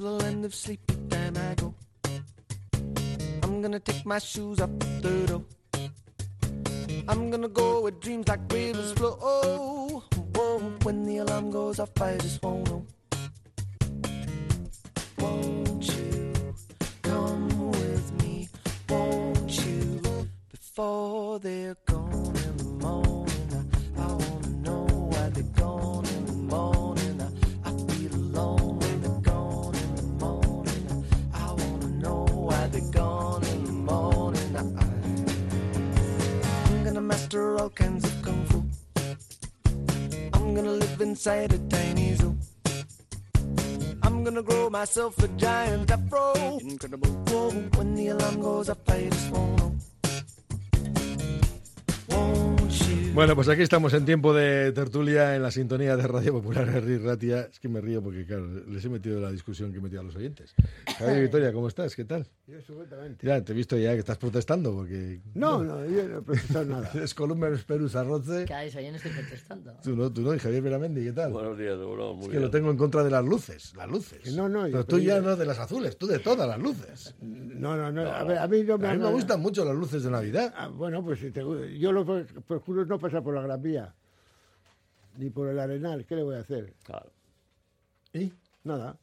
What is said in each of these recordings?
to the land of sleepy time I go. I'm gonna take my shoes off the door. I'm gonna go where dreams like rivers flow. Whoa, when the alarm goes off, I just won't know. Inside a tiny zoo. I'm gonna grow myself a giant afro. Incredible. Whoa, when the alarm goes off, Bueno, pues aquí estamos en tiempo de tertulia en la sintonía de Radio Popular Herri Ratia. Es que me río porque, claro, les he metido la discusión que he metido a los oyentes. Javier Victoria, ¿cómo estás? ¿Qué tal? Yo supuestamente. Ya, te he visto ya que estás protestando porque... No, no, yo no he protestado nada. Es Columna Perus Arroce. Cada vez yo no estoy protestando. Tú no, tú no, y Javier Veramendi, ¿qué tal? Buenos días, Bruno. Muy es que bien. lo tengo en contra de las luces, las luces. No, no, Pero yo- tú pero ya yo- no de las azules, tú de todas las luces. No, no, no. A ver, a mí no me, A mí me gustan mucho las luces de Navidad. Ah, bueno, pues si te gu- yo lo pro- procuro no pasar por la Gran Vía. Ni por el Arenal. ¿Qué le voy a hacer? Claro. ¿Y? Nada.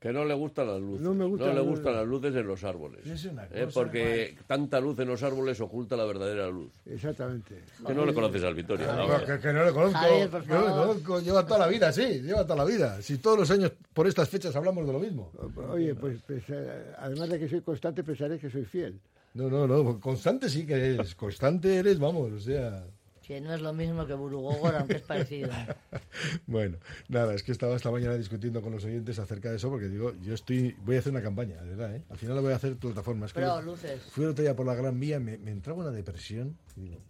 Que no le gustan las luces. No me gustan le las gustan las luces en los árboles. Es una Eh, cosa, porque tanta luz en los árboles oculta la verdadera luz. Exactamente. Que no le conoces al Victoria. Ah, que, que no le conozco. Javier, Yo no le conozco. Lleva toda la vida, sí, lleva toda la vida. Si todos los años por estas fechas hablamos de lo mismo. Oye, pues, pues, eh, además de que soy constante, pensaré que soy fiel. No, no, no. Constante sí que eres. Constante eres, vamos, o sea. Que no es lo mismo que Burugogor, aunque es parecido. Bueno, nada, es que estaba esta mañana discutiendo con los oyentes acerca de eso porque digo, yo estoy, voy a hacer una campaña, de verdad, ¿eh? Al final la voy a hacer plataformas. Pero luces. Fui el otro día por la Gran Vía, me, me entraba una depresión y digo,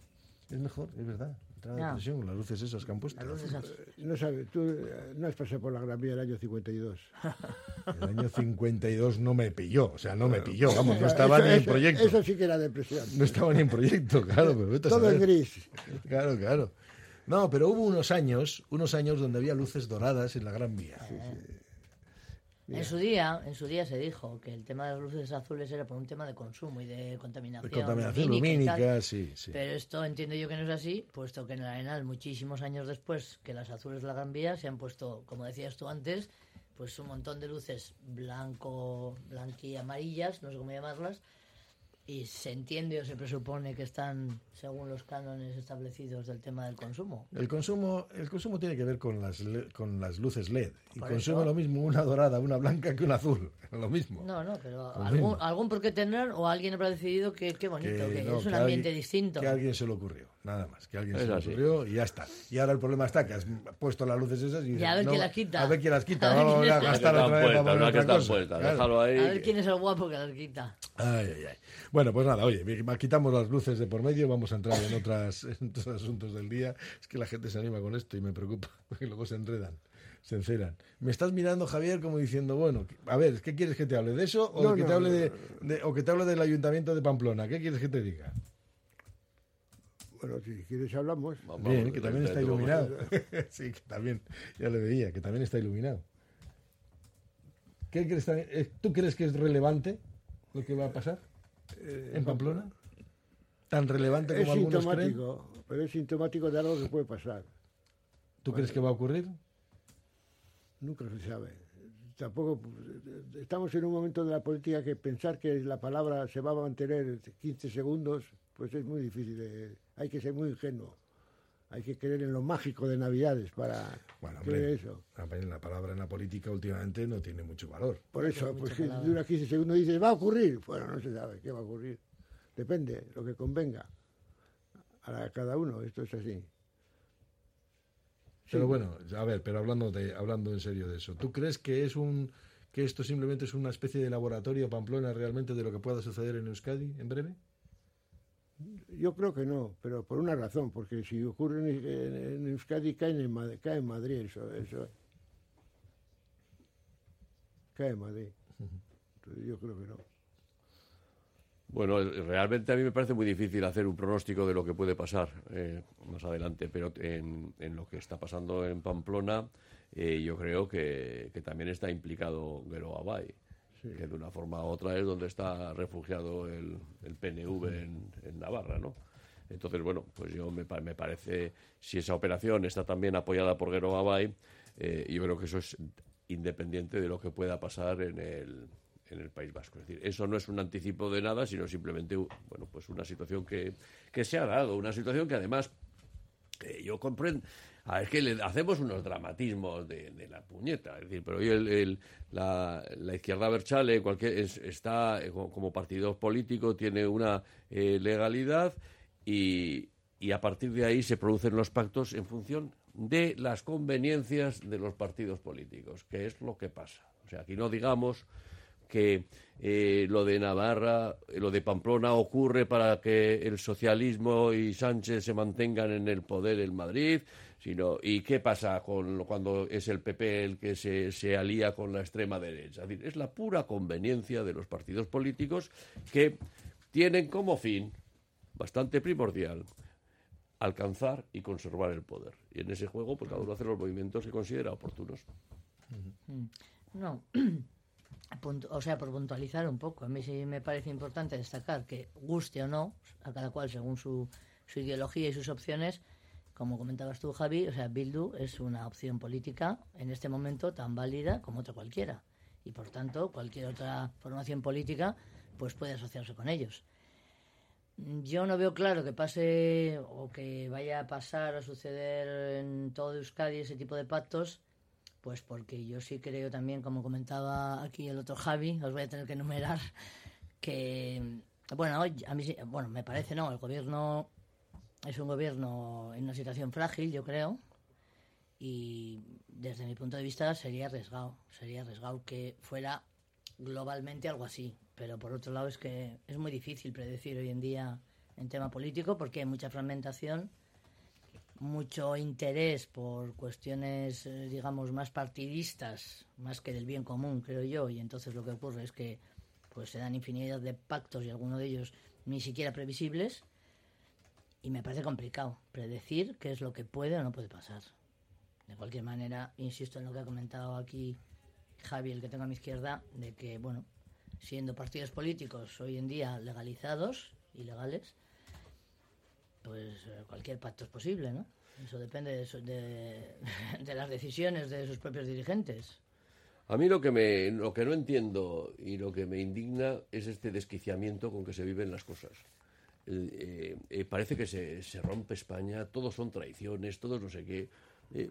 es mejor, es verdad. Ya. depresión con las luces esas que han puesto. Las luces azules. No sabes, tú eh, no has pasado por la Gran Vía del año 52. El año 52 no me pilló, o sea, no me pilló, vamos, no estaba Eso- ni en proyecto. Eso sí que era depresión. No estaba ni en proyecto, claro, pero Todo en gris. Claro, claro. No, pero hubo unos años, unos años donde había luces doradas en la Gran Vía. En su día, en su día se dijo que el tema de las luces azules era por un tema de consumo y de contaminación. De contaminación lumínica tal. sí, sí. Pero esto entiendo yo que no es así, puesto que en el Arenal, muchísimos años después que las azules de la Gran Vía, se han puesto, como decías tú antes, pues un montón de luces blanco, blanqui amarillas, no sé cómo llamarlas, y se entiende o se presupone que están según los cánones establecidos del tema del consumo. El consumo, el consumo tiene que ver con las, con las luces LED. Y consume eso. lo mismo una dorada, una blanca que una azul. Lo mismo. No, no, pero algún, algún por qué tendrán o alguien habrá decidido que qué bonito, que, no, es un que ambiente alguien- distinto. Que a alguien se le ocurrió, nada más. Que alguien se Es ocurrió y ya está. Y ahora el problema está que has puesto las luces esas y, Y a ver no, quién las quita. A ver quién las quita. A ver Vamos quién a es- Una que gastar está otra vez para puesta, poner una que otra está cosa. puesta. Claro. Déjalo ahí. A ver quién es el guapo que las quita. Ay, ay, ay. Bueno, pues nada, oye, quitamos las luces de por medio, vamos a entrar en, otras, en otros asuntos del día. Es que la gente se anima con esto y me preocupa, porque luego se enredan, se enceran. Me estás mirando, Javier, como diciendo, bueno, a ver, ¿qué quieres que te hable? ¿De eso o, No, que, no, te hable no, de, de- o que te hable del Ayuntamiento de Pamplona? ¿Qué quieres que te diga? Bueno, si quieres hablamos. Vamos, Bien, que también está iluminado. sí, que también, ya le veía, que también está iluminado. ¿Qué crees también- eh, ¿Tú crees que es relevante lo que va a pasar en Pamplona? ¿Tan relevante Es como creen? sintomático, pero es sintomático de algo que puede pasar. ¿Tú crees que va a ocurrir? Nunca se sabe. Tampoco estamos en un momento de la política que pensar que la palabra se va a mantener 15 segundos, pues es muy difícil. de- hay que ser muy ingenuo. Hay que creer en lo mágico de Navidades para Bueno, creer hombre, eso. a ver, la palabra en la política últimamente no tiene mucho valor. Por eso, pues que dura 15 segundos y dices, ¿va a ocurrir? Bueno, no se sabe qué va a ocurrir. Depende, lo que convenga a cada uno. Esto es así. Pero bueno, a ver, pero hablando de hablando en serio de eso, ¿tú crees que es un que esto simplemente es una especie de laboratorio Pamplona realmente de lo que pueda suceder en Euskadi en breve? Yo creo que no, pero por una razón, porque si ocurre en, en- Euskadi cae en, cae en Madrid eso, eso. Cae en Madrid. Yo creo que no. Bueno, eh, realmente a mí me parece muy difícil hacer un pronóstico de lo que puede pasar eh, más adelante, pero en, en lo que está pasando en Pamplona, eh, yo creo que, que también está implicado Guero Abay, que de una forma u otra es donde está refugiado el, el PNV en, Navarra, ¿no? Entonces, bueno, pues yo me, me parece, si esa operación está también apoyada por Guero Abay, eh, yo creo que eso es independiente de lo que pueda pasar en el, en el País Vasco. Es decir, eso no es un anticipo de nada, sino simplemente, bueno, pues una situación que, que se ha dado, una situación que además eh, yo comprendo. Ah, es que le hacemos unos dramatismos de, la puñeta. Es decir, pero hoy el, la, la izquierda Berchale cualquier, es- está eh, como, partido político, tiene una eh, legalidad y, y a partir de ahí se producen los pactos en función de las conveniencias de los partidos políticos, que es lo que pasa. O sea, aquí no digamos que eh, lo de Navarra, lo de Pamplona ocurre para que el socialismo y Sánchez se mantengan en el poder en Madrid, sino ¿y qué pasa con cuando es el PP el que se, alía con la extrema derecha? Es decir, es la pura conveniencia de los partidos políticos que tienen como fin bastante primordial alcanzar y conservar el poder. Y en ese juego, pues cada uno hace los movimientos que considera oportunos. No, o sea, por puntualizar un poco, a mí sí me parece importante destacar que, guste o no, a cada cual según su, su ideología y sus opciones, como comentabas tú, Javi, o sea, Bildu es una opción política en este momento tan válida como otra cualquiera. Y por tanto, cualquier otra formación política pues puede asociarse con ellos. Yo no veo claro que pase o que vaya a pasar o suceder en todo Euskadi ese tipo de pactos, pues porque yo sí creo también, como comentaba aquí el otro Javi, os voy a tener que enumerar, que, bueno, a mí bueno, me parece, no, el gobierno es un gobierno en una situación frágil, yo creo, y desde mi punto de vista sería arriesgado, sería arriesgado que fuera globalmente algo así, pero por otro lado es que es muy difícil predecir hoy en día en tema político porque hay mucha fragmentación, mucho interés por cuestiones, eh, digamos, más partidistas, más que del bien común, creo yo, y entonces lo que ocurre es que pues se dan infinidad de pactos y algunos de ellos ni siquiera previsibles y me parece complicado predecir qué es lo que puede o no puede pasar. De cualquier manera, insisto en lo que ha comentado aquí Javi, el que tengo a mi izquierda, de que, bueno, siendo partidos políticos hoy en día legalizados y legales, pues eh, cualquier pacto es posible, ¿no? Eso depende de, de- de las decisiones de sus propios dirigentes. A mí lo que, me, lo que no entiendo y lo que me indigna es este desquiciamiento con que se viven las cosas. El, eh, eh, parece que se, se rompe España, todos son traiciones, todos no sé qué. Eh,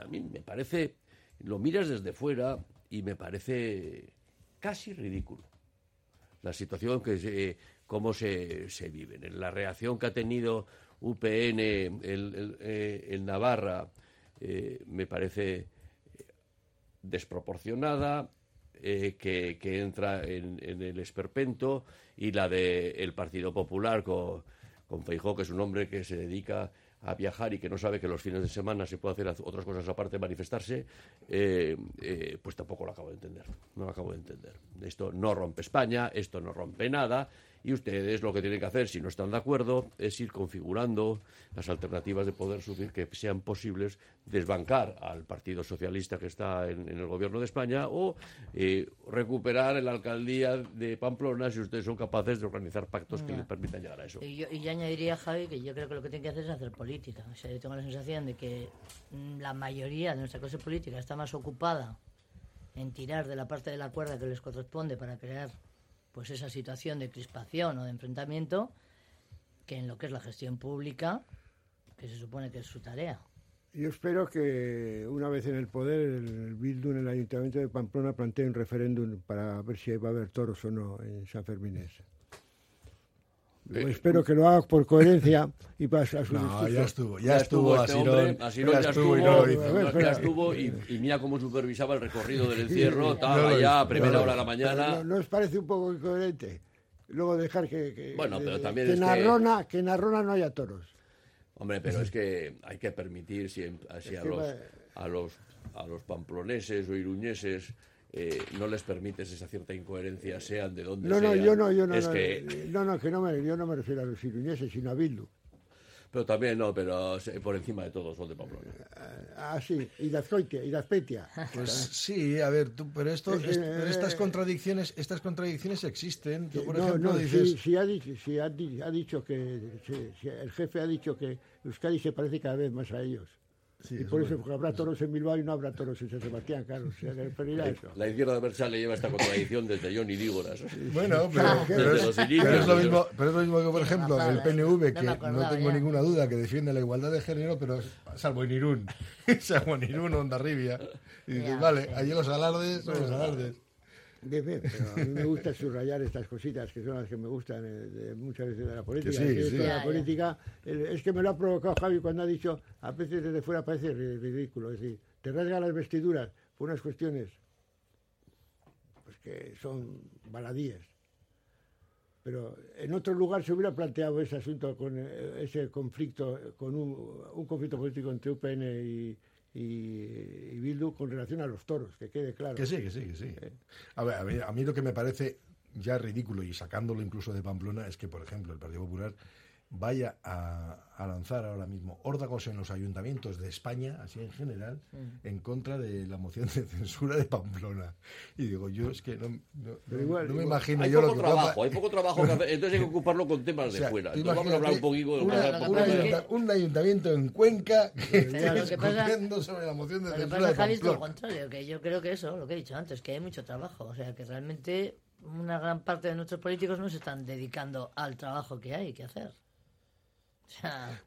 a mí me parece, lo miras desde fuera y me parece casi ridículo la situación que se, cómo se, se vive. La reacción que ha tenido UPN el, el, en Navarra me parece desproporcionada, eh, que, entra en, el esperpento, y la del Partido Popular con, con Feijó, que es un hombre que se dedica a viajar y que no sabe que los fines de semana se puede hacer otras cosas aparte de manifestarse, eh, eh, pues tampoco lo acabo de entender. No lo acabo de entender. Esto no rompe España, esto no rompe nada, y ustedes lo que tienen que hacer, si no están de acuerdo, es ir configurando las alternativas de poder subir que sean posibles, desbancar al Partido Socialista que está en, en el gobierno de España o eh, recuperar la alcaldía de Pamplona si ustedes son capaces de organizar pactos que les permitan llegar a eso. Y yo, y yo añadiría, Javi, que yo creo que lo que tiene que hacer es hacer política. O sea, yo tengo la sensación de que mm, la mayoría de nuestra clase política está más ocupada en tirar de la parte de la cuerda que les corresponde para crear pues esa situación de crispación o de enfrentamiento que en lo que es la gestión pública, que se supone que es su tarea. Yo espero que una vez en el poder, el Bildu en el Ayuntamiento de Pamplona plantee un referéndum para ver si va a haber toros o no en San Fermines. Eh, espero que lo haga por coherencia y para a su No, discurso. ya estuvo, ya, estuvo, este Asirón, hombre, Asirón ya ya estuvo y estuvo, no lo A hizo. ver, ya estuvo y, y mira cómo supervisaba el recorrido del encierro, lo ya a primera hora de la mañana. ¿No, ¿no os parece un poco incoherente? Luego dejar que, que, Bueno, pero que- también que es en que- Arrona, que en Arrona no haya toros. Hombre, pero es que hay que permitir siempre, así Es a, que los, va- a, los, a los pamploneses o iruñeses eh, no les permites esa cierta incoherencia, sean de donde No, no, sean. yo no, yo no. Es no, que, no, no, que no me, yo no me refiero a los iruñeses, sino a Bildu. pero también no, pero por encima de todo son de Pamplona. Ah, sí, y Dazpetia. Pues sí, a ver, tú, pero esto, es- pero estas eh, contradicciones, estas contradicciones existen. Tú, por no, ejemplo, no, dices, sí, sí ha dicho, sí ha, di- ha dicho que sí, el jefe ha dicho que Euskadi se parece cada vez más a ellos. Sí, y por eso bueno. porque habrá toros en Bilbao y no habrá toros en San Sebastián, claro. O sea, que referirá a eso. La izquierda de Bercha le lleva esta contradicción desde Johnny Dígoras. Bueno, pero, pero es, pero es lo mismo, pero es lo mismo que, por ejemplo, el. PNV, que no acordaba tengo ya. ninguna duda que defiende la igualdad de género, pero es- salvo en Irún, salvo en Irún o Ondarribia. Y dices, vale, allí los alardes son los alardes. Bien, bien, pero a mí me gusta subrayar estas cositas que son las que me gustan eh, de muchas veces de la política. sí, Es que esto sí. de Ya, la ya. política, el- es que me lo ha provocado Javi cuando ha dicho, a veces desde fuera parece ri- ridículo, es decir, te rasga las vestiduras por unas cuestiones pues que son baladíes. Pero en otro lugar se hubiera planteado ese asunto con eh, ese conflicto, con un, un conflicto político entre UPN y, y- y Bildu con relación a los toros, que quede claro. Que sí, que sí, que sí. A ver, a a mí lo que me parece ya ridículo y sacándolo incluso de Pamplona es que, por ejemplo, el Partido Popular vaya a, a lanzar ahora mismo órdagos en los ayuntamientos de España, así en general, Mm. en contra de la moción de censura de Pamplona. Y digo, yo es que no, no- Pero no- igual- no me igual- imagino Hay yo lo poco que trabajo, hay poco trabajo que hacer, entonces hay que ocuparlo con temas O sea, de fuera. Entonces vamos a hablar un poquito de una- un, populares. ayunta- un ayuntamiento en Cuenca que pasa- discutiendo sobre la moción de Lo que censura pasa, de Javi, es lo Pamplona. contrario, que yo creo que eso, lo que he dicho antes, que hay mucho trabajo. O sea, que realmente una gran parte de nuestros políticos no se están dedicando al trabajo que hay que hacer.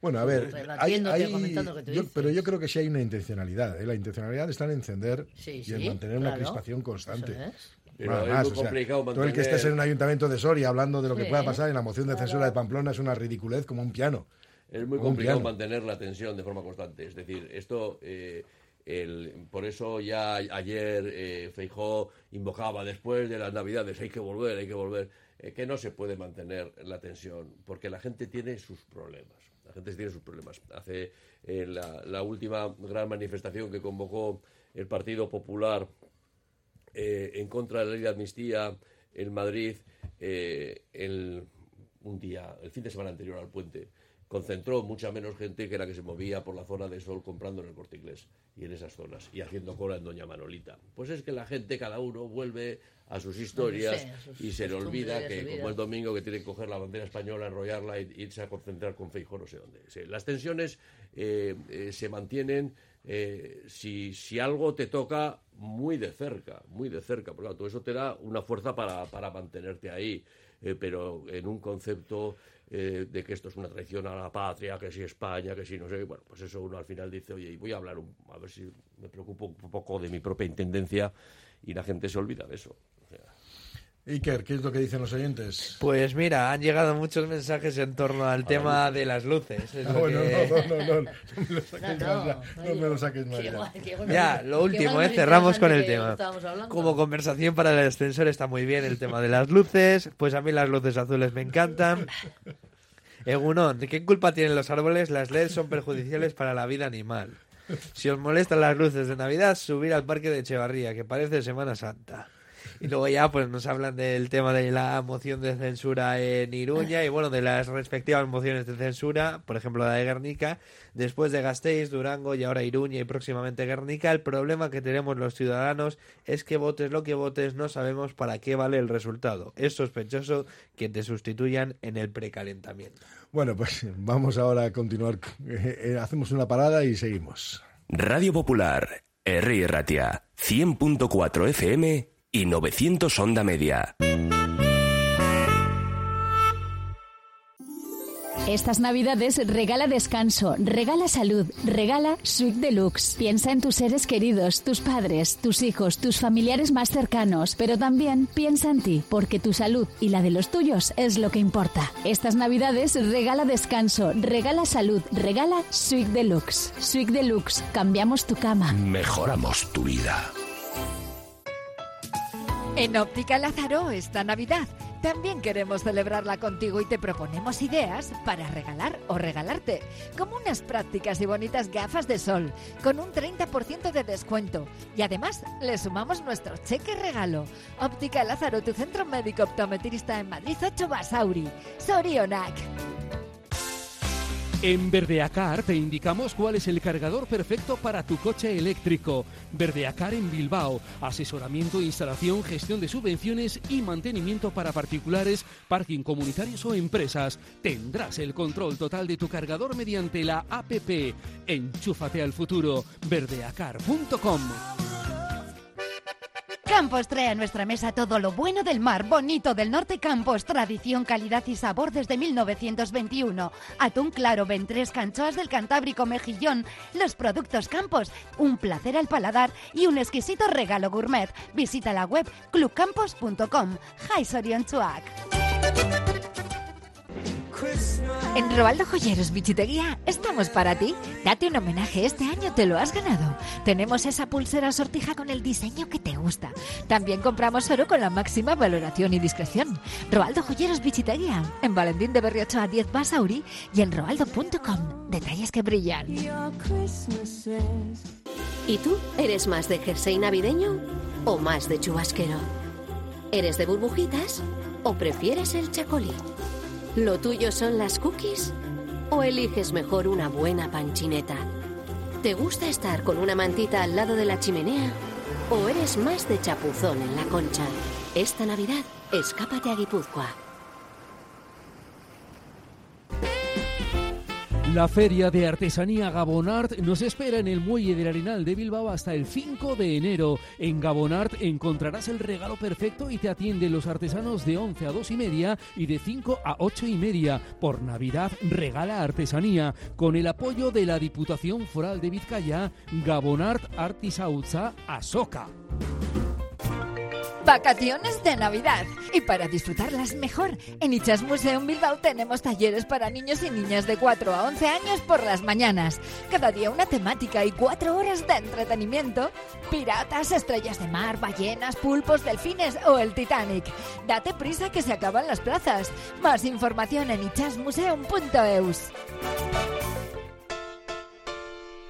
Bueno, a ver, hay, hay- yo- pero yo creo que sí hay una intencionalidad. ¿eh? La intencionalidad está en encender Sí, y sí, en mantener una crispación constante. Es. Pero Nada es más, muy o sea, complicado Tú el que estés en un ayuntamiento de Soria hablando de lo que Sí, pueda pasar en la moción de claro. censura de Pamplona es una ridiculez como un piano. Es muy complicado mantener la tensión de forma constante. Es decir, esto, eh, el- por eso ya ayer eh, Feijó invocaba después de las Navidades, hay que volver, hay que volver, eh, que no se puede mantener la tensión, porque la gente tiene sus problemas. La gente tiene sus problemas. Hace eh, la, última gran manifestación que convocó el Partido Popular eh, en contra de la ley de amnistía en Madrid eh, el, un día, el fin de semana anterior al puente, concentró mucha menos gente que la que se movía por la zona de Sol comprando en el Corte Inglés y en esas zonas y haciendo cola en Doña Manolita. Pues es que la gente, cada uno, vuelve a sus historias Sí, a sus y se le olvida que, como el domingo, que tienen que coger la bandera española, enrollarla e irse a concentrar con Feijóo no sé dónde. Las tensiones eh, eh, se mantienen eh, si, si algo te toca muy de cerca, muy de cerca, porque claro, todo eso te da una fuerza para, para mantenerte ahí, pero en un concepto eh, de que esto es una traición a la patria, que si España, que si no sé, bueno, pues eso uno al final dice, oye, y voy a hablar, un- a ver si me preocupo un poco de mi propia intendencia y la gente se olvida de eso. Iker, ¿qué es lo que dicen los oyentes? Pues mira, han llegado muchos mensajes en torno al tema de las luces. es Ah, lo bueno, que- no, no, no, no, no me lo saques No, más ya. lo último, ¿eh? cerramos con el tema. Como conversación para el ascensor está muy bien el tema de las luces, pues a mí las luces azules me encantan. Egunon, ¿de qué culpa tienen los árboles? Las LED son perjudiciales para la vida animal. Si os molestan las luces de Navidad, subir al parque de Echevarría, que parece Semana Santa. Y luego ya pues nos hablan del tema de la moción de censura en Iruña y bueno, de las respectivas mociones de censura, por ejemplo la de Guernica, después de Gasteiz, Durango y ahora Iruña y próximamente Guernica, el problema que tenemos los ciudadanos es que votes lo que votes no sabemos para qué vale el resultado. Es sospechoso que te sustituyan en el precalentamiento. Bueno, pues vamos ahora a continuar. Eh, eh, hacemos una parada y seguimos. Radio Popular, Herri Ratia, 100.4 FM y 900 Onda Media. Estas navidades regala descanso, regala salud, regala Suite Deluxe. Piensa en tus seres queridos, tus padres, tus hijos, tus familiares más cercanos, pero también piensa en ti, porque tu salud y la de los tuyos es lo que importa. Estas navidades regala descanso, regala salud, regala Suite Deluxe. Suite Deluxe, cambiamos tu cama. Mejoramos tu vida. En Óptica Lázaro esta Navidad También queremos celebrarla contigo y te proponemos ideas para regalar o regalarte, como unas prácticas y bonitas gafas de sol, con un 30% de descuento. Y además le sumamos nuestro cheque regalo. Óptica Lázaro, tu centro médico optometrista en Madrid 8 Basauri. Sorionac. En Verdeacar te indicamos cuál es el cargador perfecto para tu coche eléctrico. Verdeacar en Bilbao. Asesoramiento, instalación, gestión de subvenciones y mantenimiento para particulares, parking comunitarios o empresas. Tendrás el control total de tu cargador mediante la APP. Enchúfate al futuro. Verdeacar.com. Campos trae a nuestra mesa todo lo bueno del mar, bonito del norte Campos, tradición, calidad y sabor desde 1921. Atún claro, ventres, canchoas del Cantábrico, mejillón, los productos Campos, un placer al paladar y un exquisito regalo gourmet. Visita la web clubcampos.com. Chuac. En Robaldo Joyeros Bichiteguía estamos para ti. Date un homenaje, este año te lo has ganado. Tenemos esa pulsera sortija con el diseño que te gusta. También compramos oro con la máxima valoración y discreción. Robaldo Joyeros Bichiteguía, en Valentín de Berriocho a 10 Basauri y en robaldo.com. Detalles que brillan. ¿Y tú eres más de jersey navideño o más de chubasquero? ¿Eres de burbujitas o prefieres el chacolí? ¿Lo tuyo son las cookies? ¿O eliges mejor una buena panchineta? ¿Te gusta estar con una mantita al lado de la chimenea? ¿O eres más de chapuzón en la concha? Esta Navidad, escápate a Guipúzcoa. La Feria de Artesanía Gabonart nos espera en el Muelle del Arenal de Bilbao hasta el 5 de enero. En Gabonart encontrarás el regalo perfecto y te atienden los artesanos de 11 a 2 y media y de 5 a 8 y media. Por Navidad regala artesanía con el apoyo de la Diputación Foral de Vizcaya, Gabonart Artisautza Asoka. Vacaciones de Navidad. Y para disfrutarlas mejor, en Ichas Museum Bilbao tenemos talleres para niños y niñas de 4 a 11 años por las mañanas. Cada día una temática y 4 horas de entretenimiento. Piratas, estrellas de mar, ballenas, pulpos, delfines o el Titanic. Date prisa que se acaban las plazas. Más información en ichasmuseum.eus.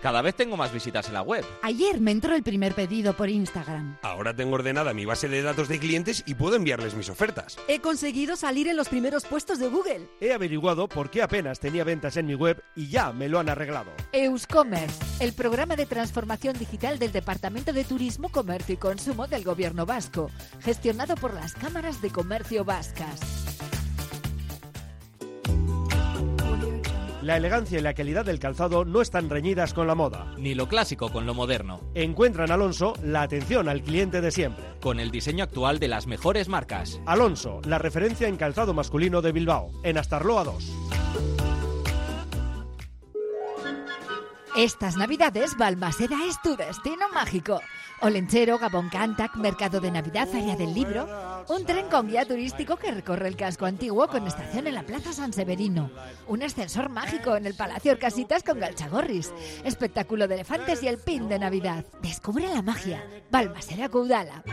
Cada vez tengo más visitas en la web. Ayer me entró el primer pedido por Instagram. Ahora tengo ordenada mi base de datos de clientes y puedo enviarles mis ofertas. He conseguido salir en los primeros puestos de Google. He averiguado por qué apenas tenía ventas en mi web y ya me lo han arreglado. Euscommerce, el programa de transformación digital del Departamento de Turismo, Comercio y Consumo del Gobierno Vasco, gestionado por las cámaras de comercio vascas. La elegancia y la calidad del calzado no están reñidas con la moda. Ni lo clásico con lo moderno. Encuentra en Alonso la atención al cliente de siempre. Con el diseño actual de las mejores marcas. Alonso, la referencia en calzado masculino de Bilbao, en Astarloa 2. Estas navidades Balmaseda es tu destino mágico. Olenchero, Gabón Cantac, Mercado de Navidad, Feria del Libro. Un tren con guía turístico que recorre el casco antiguo con estación en la Plaza San Severino. Un ascensor mágico en el Palacio Orcasitas con Galchagorris. Espectáculo de elefantes y el pin de Navidad. Descubre la magia. Balmaseda Caudala.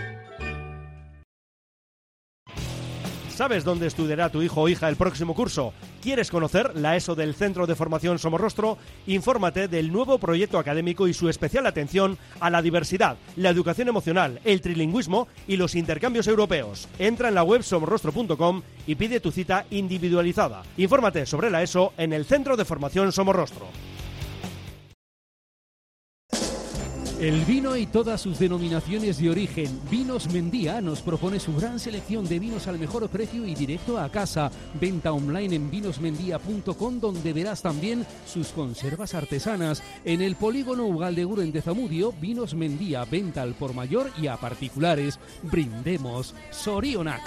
¿Sabes dónde estudiará tu hijo o hija el próximo curso? ¿Quieres conocer la ESO del Centro de Formación Somorrostro? Infórmate del nuevo proyecto académico y su especial atención a la diversidad, la educación emocional, el trilingüismo y los intercambios europeos. Entra en la web somorrostro.com y pide tu cita individualizada. Infórmate sobre la ESO en el Centro de Formación Somorrostro. El vino y todas sus denominaciones de origen. Vinos Mendía nos propone su gran selección de vinos al mejor precio y directo a casa. Venta online en vinosmendía.com donde verás también sus conservas artesanas. En el polígono Ugaldegur en Tezamudio, Vinos Mendía, venta al por mayor y a particulares. Brindemos. Sorionac.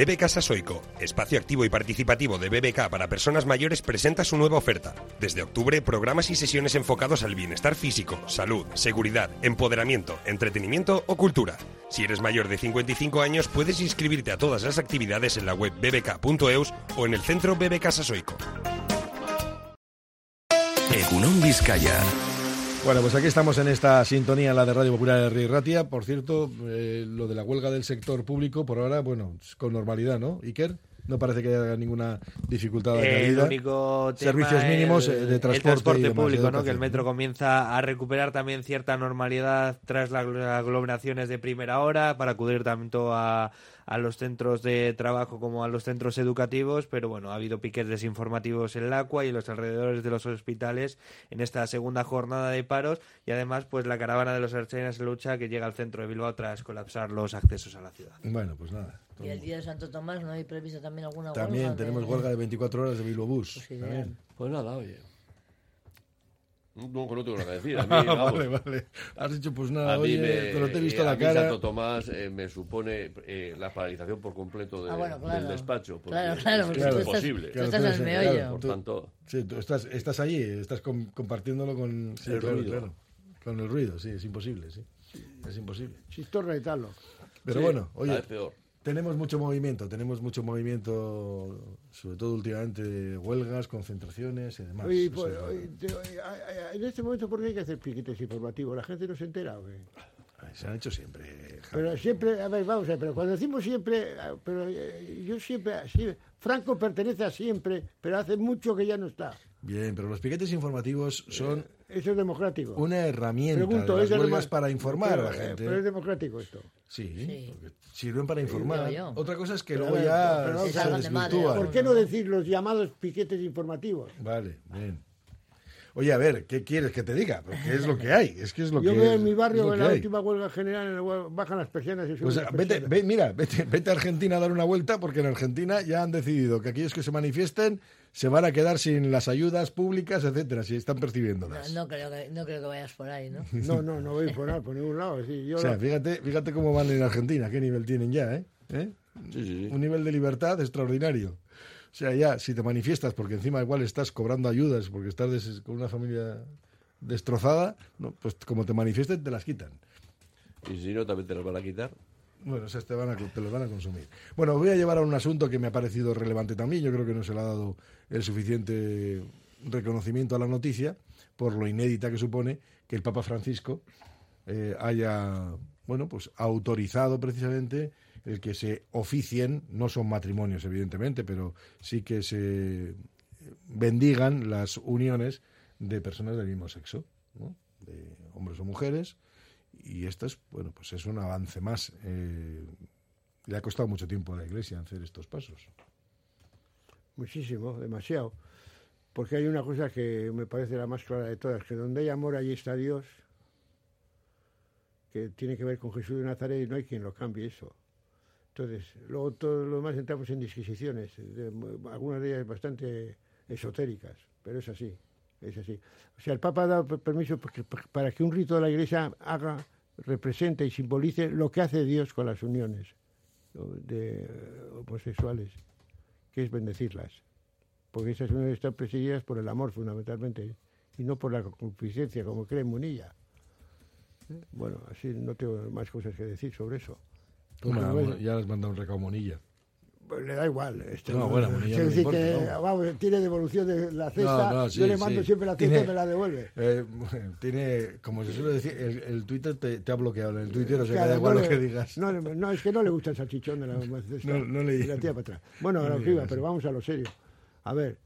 BBK Sasoico, espacio activo y participativo de BBK para personas mayores, presenta su nueva oferta. Desde octubre, programas y sesiones enfocados al bienestar físico, salud, seguridad, empoderamiento, entretenimiento o cultura. Si eres mayor de 55 años, puedes inscribirte a todas las actividades en la web bbk.eus o en el centro BBK Sasoico. Egunon. Bueno, pues aquí estamos en esta sintonía, la de Radio Popular de Río Ratia. Por cierto, eh, lo de la huelga del sector público, por ahora, bueno, con normalidad, ¿no? Iker, no parece que haya ninguna dificultad de El único tema Servicios mínimos el- eh, de el transporte, transporte demás, de público, ¿no? Que el metro comienza a recuperar también cierta normalidad tras las aglomeraciones de primera hora para acudir tanto a, a los centros de trabajo como a los centros educativos, pero bueno, ha habido piques desinformativos en el Aqua y en los alrededores de los hospitales en esta segunda jornada de paros y además pues la caravana de los Archenas en lucha que llega al centro de Bilbao tras colapsar los accesos a la ciudad. Bueno, pues nada. Y el día de Santo Tomás no hay prevista también alguna También huelga. tenemos de- huelga de 24 horas de Bilbo Bus. Pues también. Pues nada, oye. No, que no tengo nada que decir. A mí, Ah, vamos, vale, vale. Has dicho, pues nada, a mí oye, me- pero te he visto eh, la a mí cara. Santo Tomás eh, me supone eh, la paralización por completo de- Ah, bueno, claro. del despacho. porque Claro, claro, es que porque es tú estás- imposible. tú estás en el meollo. Por tú- tanto, Sí, tú estás, estás allí, estás com- compartiéndolo con sí, El claro, ruido. claro. Con el ruido, sí, es imposible, sí. Es imposible. Chistorra y talo. Pero Sí, bueno, cada oye, vez peor. Tenemos mucho movimiento, tenemos mucho movimiento, sobre todo últimamente, de huelgas, concentraciones y demás. Oye, pues, sea, oye, te- oye, a- a- en este momento, ¿por qué hay que hacer piquetes informativos? ¿La gente no se entera o qué? se han hecho siempre. Javi. Pero siempre, a ver, vamos a ver, pero cuando decimos siempre, ah, pero eh, yo siempre, sí, Franco pertenece a siempre, pero hace mucho que ya no está. Bien, pero los piquetes informativos son Eso es democrático. una herramienta Pregunto, de ¿es las huelgas demo- para informar pero, a la eh, gente. Pero es democrático esto. Sí, porque sirven para informar. yo. Otra cosa es que Pero, luego ya pero se se salgan de madre, desvirtúan. ¿Por qué no decir los llamados piquetes informativos? Vale, bien. Oye, a ver, ¿qué quieres que te diga? Porque es lo que hay, es que es lo Yo que veo es, en mi barrio en la hay. última huelga general en la huelga, bajan las persianas y suben Pues, las vete, ve- mira, vete, vete a Argentina a dar una vuelta porque en Argentina ya han decidido que aquellos que se manifiesten se van a quedar sin las ayudas públicas, etcétera, si están No, percibiéndolas. no creo que, no creo que vayas por ahí, ¿no? No, no, no voy por, nada, por ningún lado. sí, yo O sea, lo- fíjate, fíjate cómo van en Argentina, qué nivel tienen ya, ¿eh? ¿Eh? Sí, sí, sí. Un nivel de libertad extraordinario. O sea, ya, si te manifiestas porque encima igual estás cobrando ayudas porque estás des- con una familia destrozada, no, pues como te manifiesten te las quitan. Y si no, también te los van a quitar. Bueno, esas te, van a, te los van a consumir. Bueno, voy a llevar a un asunto que me ha parecido relevante también. Yo creo que no se le ha dado el suficiente reconocimiento a la noticia por lo inédita que supone que el Papa Francisco eh, haya, bueno, pues autorizado precisamente el que se oficien, no son matrimonios evidentemente, pero sí que se bendigan las uniones de personas del mismo sexo, ¿no? de hombres o mujeres, y esto es, bueno, pues es un avance más. Eh, le ha costado mucho tiempo a la Iglesia hacer estos pasos. Muchísimo, demasiado. Porque hay una cosa que me parece la más clara de todas, que donde hay amor, allí está Dios, que tiene que ver con Jesús de Nazaret y no hay quien lo cambie eso. Entonces, luego todo lo demás entramos en disquisiciones, algunas de ellas bastante esotéricas, pero es así, es así. O sea, el Papa ha dado per- permiso para que un rito de la Iglesia haga, represente y simbolice lo que hace Dios con las uniones de eh, homosexuales, que es bendecirlas porque esas uniones están presididas por el amor fundamentalmente y no por la concupiscencia como cree Munilla. Bueno, así no tengo más cosas que decir sobre eso. Porque, Bueno, ya les mandado un recado Monilla. pues le da igual. Este, No, bueno, quiero no importa, que vamos. vamos, tiene devolución de la cesta. No, no, sí, yo le mando sí. siempre la cesta y me la devuelve. Eh, tiene, como se suele decir, el, el Twitter te, te ha bloqueado. En el Twitter, o sea, que da igual no lo que digas. No, no, es que no le gusta el salchichón de la cesta. No, no le- la tía para atrás. Bueno, no a iba, digas pero vamos a lo serio. A ver,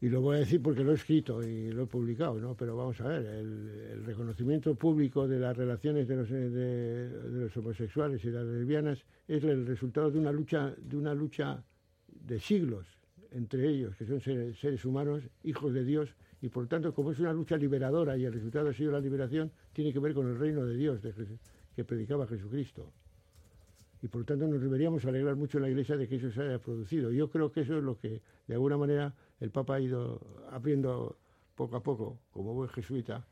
y lo voy a decir porque lo he escrito y lo he publicado, ¿no? Pero vamos a ver, el, reconocimiento público de las relaciones de los, de, los homosexuales y las lesbianas es el resultado de una lucha, de una lucha de siglos entre ellos, que son seres, humanos, hijos de Dios, y por tanto, como es una lucha liberadora y el resultado ha sido la liberación, tiene que ver con el reino de Dios que predicaba Jesucristo. Y por tanto nos deberíamos alegrar mucho en la Iglesia de que eso se haya producido. Yo creo que eso es lo que, de alguna manera, el Papa ha ido abriendo poco a poco, como buen jesuita,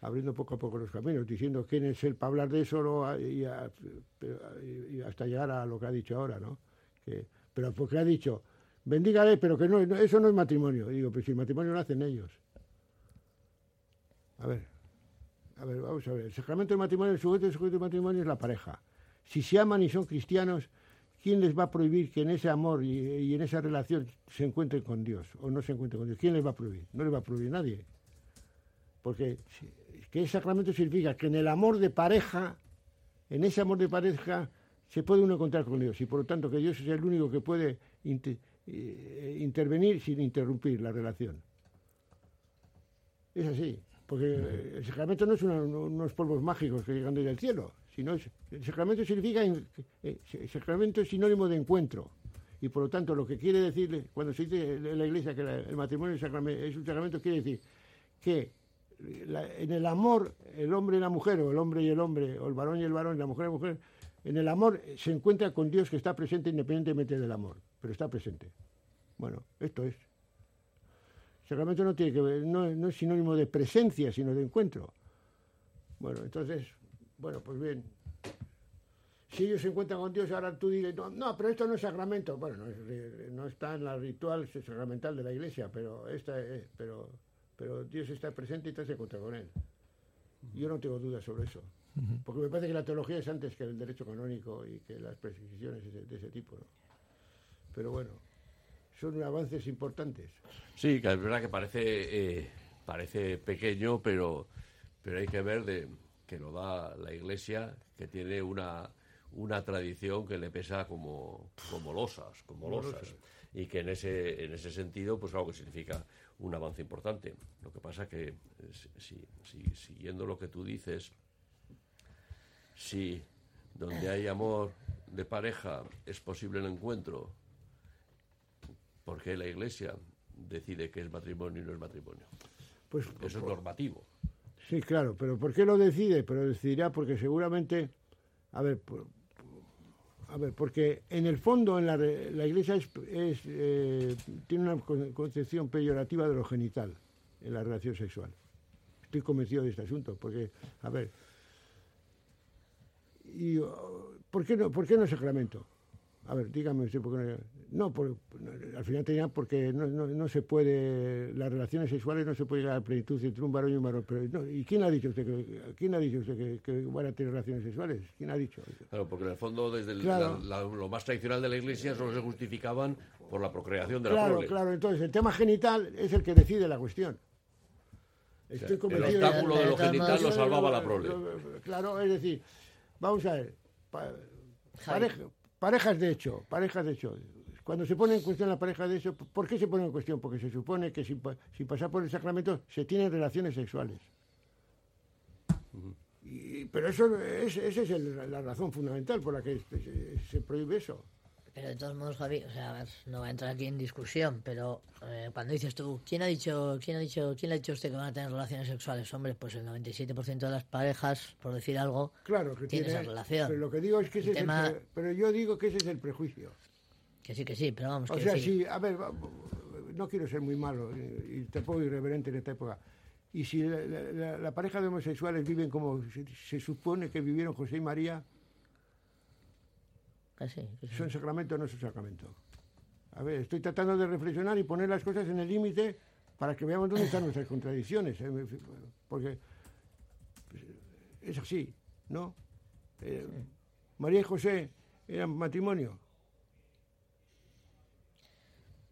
abriendo poco a poco los caminos, diciendo quién es él para hablar de eso ¿no? A- y, hasta llegar a lo que ha dicho ahora, ¿no? Que, pero porque ha dicho, bendígale, pero que no, eso no es matrimonio. Digo, pero si el matrimonio lo hacen ellos. A ver, a ver, vamos a ver. El sacramento del matrimonio, el sujeto del sujeto del matrimonio es la pareja. Si se aman y son cristianos, ¿quién les va a prohibir que en ese amor y, y en esa relación se encuentren con Dios o no se encuentren con Dios? ¿Quién les va a prohibir? No les va a prohibir nadie. Porque que el sacramento significa que en el amor de pareja, en ese amor de pareja, se puede uno encontrar con Dios. Y por lo tanto que Dios es el único que puede eh, intervenir sin interrumpir la relación. Es así. Porque el sacramento no es una- unos polvos mágicos que llegan desde el cielo, el sacramento significa, eh, sacramento es sinónimo de encuentro. Y por lo tanto, lo que quiere decir, cuando se dice en la iglesia que el matrimonio es, es un sacramento, quiere decir que en el amor, el hombre y la mujer, o el hombre y el hombre, o el varón y el varón, la mujer y la mujer, en el amor se encuentra con Dios que está presente independientemente del amor, pero está presente. Bueno, esto es. Sacramento no tiene que ver, no es sinónimo de presencia, sino de encuentro. Bueno, entonces, bueno, pues bien. Si ellos se encuentran con Dios, ahora tú dices, no, no, pero esto no es sacramento. Bueno, no, es re- no está en la ritual sacramental de la iglesia, pero, esta es, pero, pero Dios está presente y te has encontrado con Él. Yo no tengo dudas sobre eso. Porque me parece que la teología es antes que el derecho canónico y que las prescripciones de ese, de ese tipo. ¿no? Pero bueno, son avances importantes. Sí, que es verdad que parece, eh, parece pequeño, pero, pero hay que ver de, que lo da la Iglesia, que tiene una, una tradición que le pesa como, como losas, como losas. Y que en ese, en ese sentido, pues algo que significa un avance importante. Lo que pasa que, si, si- siguiendo lo que tú dices, si donde hay amor de pareja es posible el encuentro, ¿por qué la Iglesia decide que es matrimonio y no es matrimonio? Pues, Eso es normativo. Sí, claro, pero ¿por qué lo decide? Pero decidirá porque seguramente, a ver, a ver, porque en el fondo en la, Iglesia es, es, eh, tiene una con- concepción peyorativa de lo genital en la relación sexual. Estoy convencido de este asunto, porque, a ver, oh, ¿por, qué no, ¿por qué no sacramento? A ver, dígame usted por qué no. No, por- al final tenía porque no, no, no se puede, las relaciones sexuales no se puede llegar a plenitud entre un varón y un varón. Pero, no, ¿Y quién ha dicho usted que, quién ha dicho usted que, que van a tener relaciones sexuales? ¿Quién ha dicho? Claro, porque en el fondo, desde el- Claro. la- la- lo más tradicional de la Iglesia, solo se justificaban por la procreación de la Claro, prole. claro, entonces el tema genital es el que decide la cuestión. Estoy el convencido obstáculo de lo genital lo salvaba la prole. Claro, es decir, vamos a ver, pa- pareja- parejas de hecho, parejas de hecho. Cuando se pone en cuestión la pareja de hecho, ¿por qué se pone en cuestión? Porque se supone que sin, pa- sin pasar por el sacramento se tienen relaciones sexuales. Y- pero eso es, esa es el- la razón fundamental por la que se, se prohíbe eso. Pero de todos modos, Javi, o sea, no voy a entrar aquí en discusión, pero eh, cuando dices tú, ¿quién ha dicho, quién ha dicho, quién le ha dicho a usted que van a tener relaciones sexuales? Hombre, pues el 97% de las parejas, por decir algo, Claro que tiene, tiene, esa relación. Pero lo que digo es que ese es el pero yo digo que ese es el prejuicio. Que sí, que sí, pero vamos, O que sea, decir- si, a ver, no quiero ser muy malo eh, y tampoco irreverente en esta época. Y si la, la- la- la pareja de homosexuales viven como se, se supone que vivieron José y María, que sí, que sí. ¿son sacramento o no son sacramento? A ver, estoy tratando de reflexionar y poner las cosas en el límite para que veamos dónde están nuestras contradicciones. ¿eh? Porque pues, es así, ¿no? Eh, María y José eran matrimonio.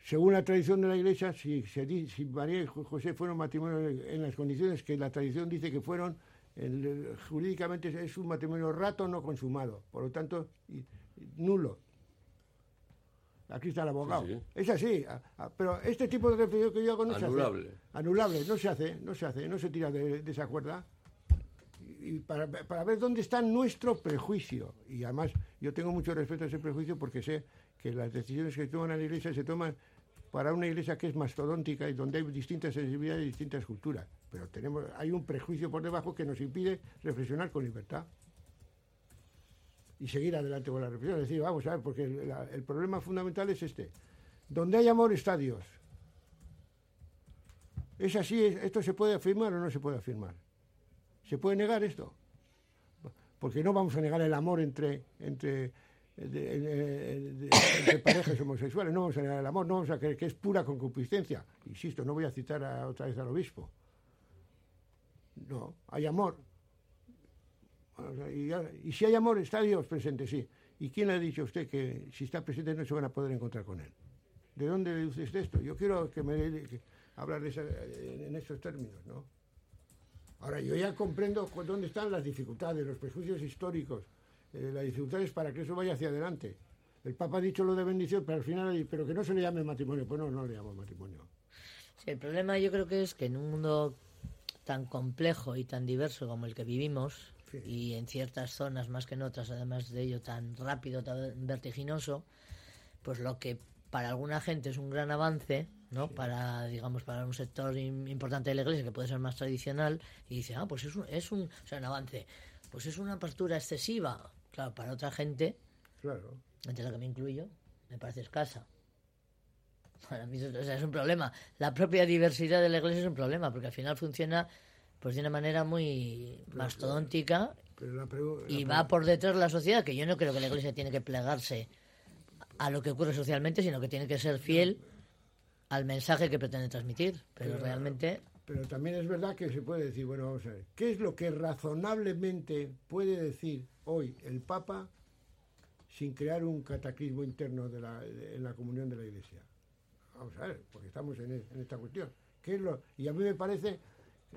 Según la tradición de la Iglesia, si, se si María y Jo- José fueron matrimonio en las condiciones que la tradición dice que fueron, el- jurídicamente es un matrimonio rato no consumado, por lo tanto, nulo. Aquí está el abogado. Sí, sí. Es así, a- a- pero este tipo de reflexión que yo hago no Anulable. se hace. Anulable, no se hace, no se hace, no se tira de, de esa cuerda. Y para, para ver dónde está nuestro prejuicio. Y además, yo tengo mucho respeto a ese prejuicio porque sé que las decisiones que toman la iglesia se toman para una iglesia que es mastodóntica y donde hay distintas sensibilidades y distintas culturas. Pero tenemos, hay un prejuicio por debajo que nos impide reflexionar con libertad y seguir adelante con la reflexión. Es decir, vamos a ver, porque el, el problema fundamental es este. Donde hay amor está Dios. ¿Es así? ¿Es- ¿Esto se puede afirmar o no se puede afirmar? ¿Se puede negar esto? Porque no vamos a negar el amor entre, entre, de- de- de- parejas homosexuales, no vamos a negar el amor, no vamos a creer que es pura concupiscencia. Insisto, no voy a citar otra vez al obispo. No, hay amor. Y, si hay amor, está Dios presente, sí. ¿Y quién ha dicho a usted que si está presente no se van a poder encontrar con él? ¿De dónde deduce usted esto? Yo quiero que me que hablar de esa- en estos términos, ¿no? Ahora, yo ya comprendo dónde están las dificultades, los prejuicios históricos, eh, las dificultades para que eso vaya hacia adelante. El Papa ha dicho lo de bendición, pero al final, pero que no se le llame matrimonio. Pues no, no le llamo matrimonio. Sí, el problema yo creo que es que en un mundo tan complejo y tan diverso como el que vivimos, y en ciertas zonas más que en otras, además de ello tan rápido, tan vertiginoso, pues lo que para alguna gente es un gran avance, ¿no? Para, digamos, para un sector im- importante de la iglesia que puede ser más tradicional, y dice, ah, pues es un, es un, o sea, un avance, pues es una apertura excesiva. Claro, para otra gente, Claro. entre la que me incluyo, me parece escasa. Para mí es, o sea, es un problema. La propia diversidad de la iglesia es un problema, porque al final funciona pues de una manera muy mastodóntica Pero la pregu- y va por detrás de la sociedad, que yo no creo que la iglesia tiene que plegarse a lo que ocurre socialmente, sino que tiene que ser fiel al mensaje que pretende transmitir. Pero Pero- realmente, Pero también es verdad que se puede decir, bueno, vamos a ver, ¿qué es lo que razonablemente puede decir hoy el Papa sin crear un cataclismo interno de la, de- en la comunión de la Iglesia? Vamos a ver, porque estamos en, en esta cuestión. ¿Qué es lo, y a mí me parece,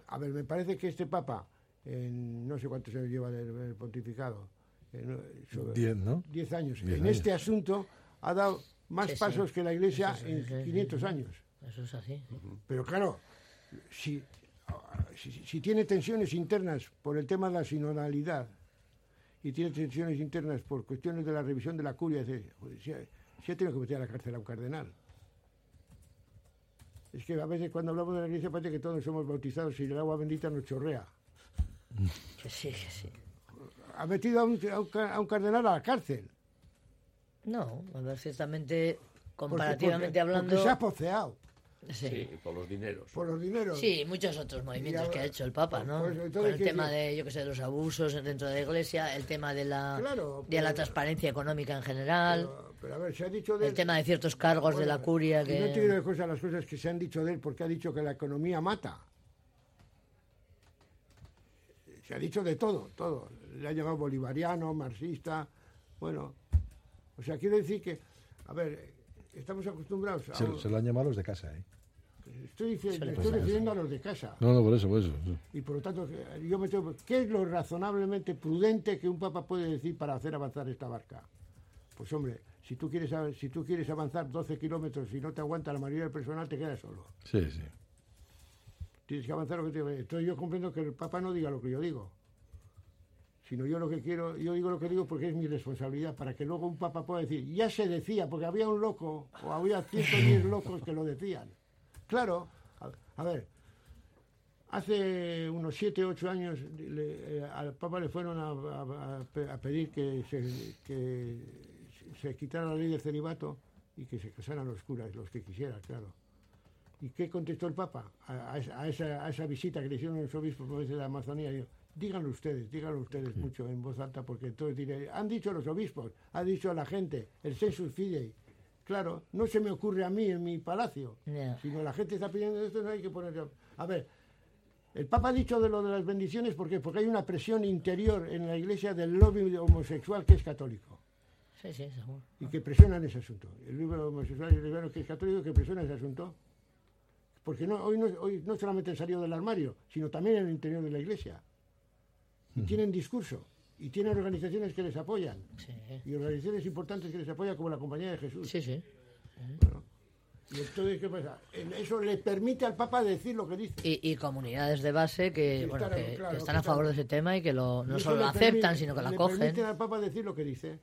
a ver, me parece que este Papa, en no sé cuántos años lleva del, del pontificado, en, sobre- Diez, ¿no? diez años, Diez en años. este asunto ha dado más Sí, sí. pasos que la Iglesia Sí, sí, en sí, sí, 500 sí. años. eso es así. Pero claro, si, si, si tiene tensiones internas por el tema de la sinodalidad y tiene tensiones internas por cuestiones de la revisión de la curia, dice, si, ha- tenido que meter a la cárcel a un cardenal. Es que a veces cuando hablamos de la iglesia parece que todos somos bautizados y el agua bendita nos chorrea. Que sí, que sí. Ha metido a un, a un ca- a un cardenal a la cárcel. No, a ver, ciertamente, porque- comparativamente porque- hablando... Porque se ha poceado Sí. Sí, por los dineros. por los dineros. Sí, muchos otros movimientos que ha hecho el Papa, ¿no? Pues entonces, Con el ¿qué tema de, yo que sé, de los abusos dentro de la Iglesia, el tema de la, Claro, de la transparencia económica en general, Pero, pero a ver, se ha dicho de el tema de ciertos cargos de la curia que... No tiene de cosas las cosas que se han dicho de él porque ha dicho que la economía mata. Se ha dicho de todo, todo. Le ha llamado bolivariano, marxista, bueno. O sea, quiere decir que, a ver, estamos acostumbrados a... Se, se lo han llamado los de casa, ¿eh? Estoy, dici- Suele me pasar, estoy refiriendo a los de casa. No, no, por eso, por eso. Y por lo tanto, yo me tengo, ¿qué es lo razonablemente prudente que un papa puede decir para hacer avanzar esta barca? Pues hombre, si tú quieres, si tú quieres avanzar 12 kilómetros y no te aguanta la mayoría del personal, te quedas solo. Sí, sí. Tienes que avanzar lo que te Entonces yo comprendo que el Papa no diga lo que yo digo. Sino yo lo que quiero, yo digo lo que digo porque es mi responsabilidad, para que luego un Papa pueda decir, ya se decía, porque había un loco, o había 110 locos que lo decían. Claro, a, a ver, hace unos 7, 8 años le- eh, al Papa le fueron a, a- a pe- a pedir que se, que se quitara la ley del celibato y que se casaran los curas, los que quisieran, claro. ¿Y qué contestó el Papa a, esa, visita que le hicieron los obispos por de la Amazonía? Díganlo ustedes, díganlo ustedes mucho en voz alta, porque entonces diré, han dicho los obispos, ha dicho la gente, el sensus fidei. Claro, no se me ocurre a mí en mi palacio, Ya. sino la gente está pidiendo esto, no hay que poner... A ver, el Papa ha dicho de lo de las bendiciones, ¿por qué? Porque hay una presión interior en la iglesia del lobby homosexual que es católico Sí, sí, seguro. y que presiona en ese asunto. El libro homosexual lesbiano que es católico que presiona ese asunto. Porque no, hoy, no, hoy no solamente han salido del armario, sino también en el interior de la iglesia. Y tienen discurso. Y tienen organizaciones que les apoyan. Sí, Y organizaciones importantes que les apoyan como la Compañía de Jesús. sí. sí. Y entonces, ¿qué pasa? Eso le permite al Papa decir lo que dice. Y, y comunidades de base que, bueno, están- que, claro, que están a favor de ese tema y que lo, no solo le la aceptan, permite- sino que la le cogen. permiten al Papa decir lo que dice.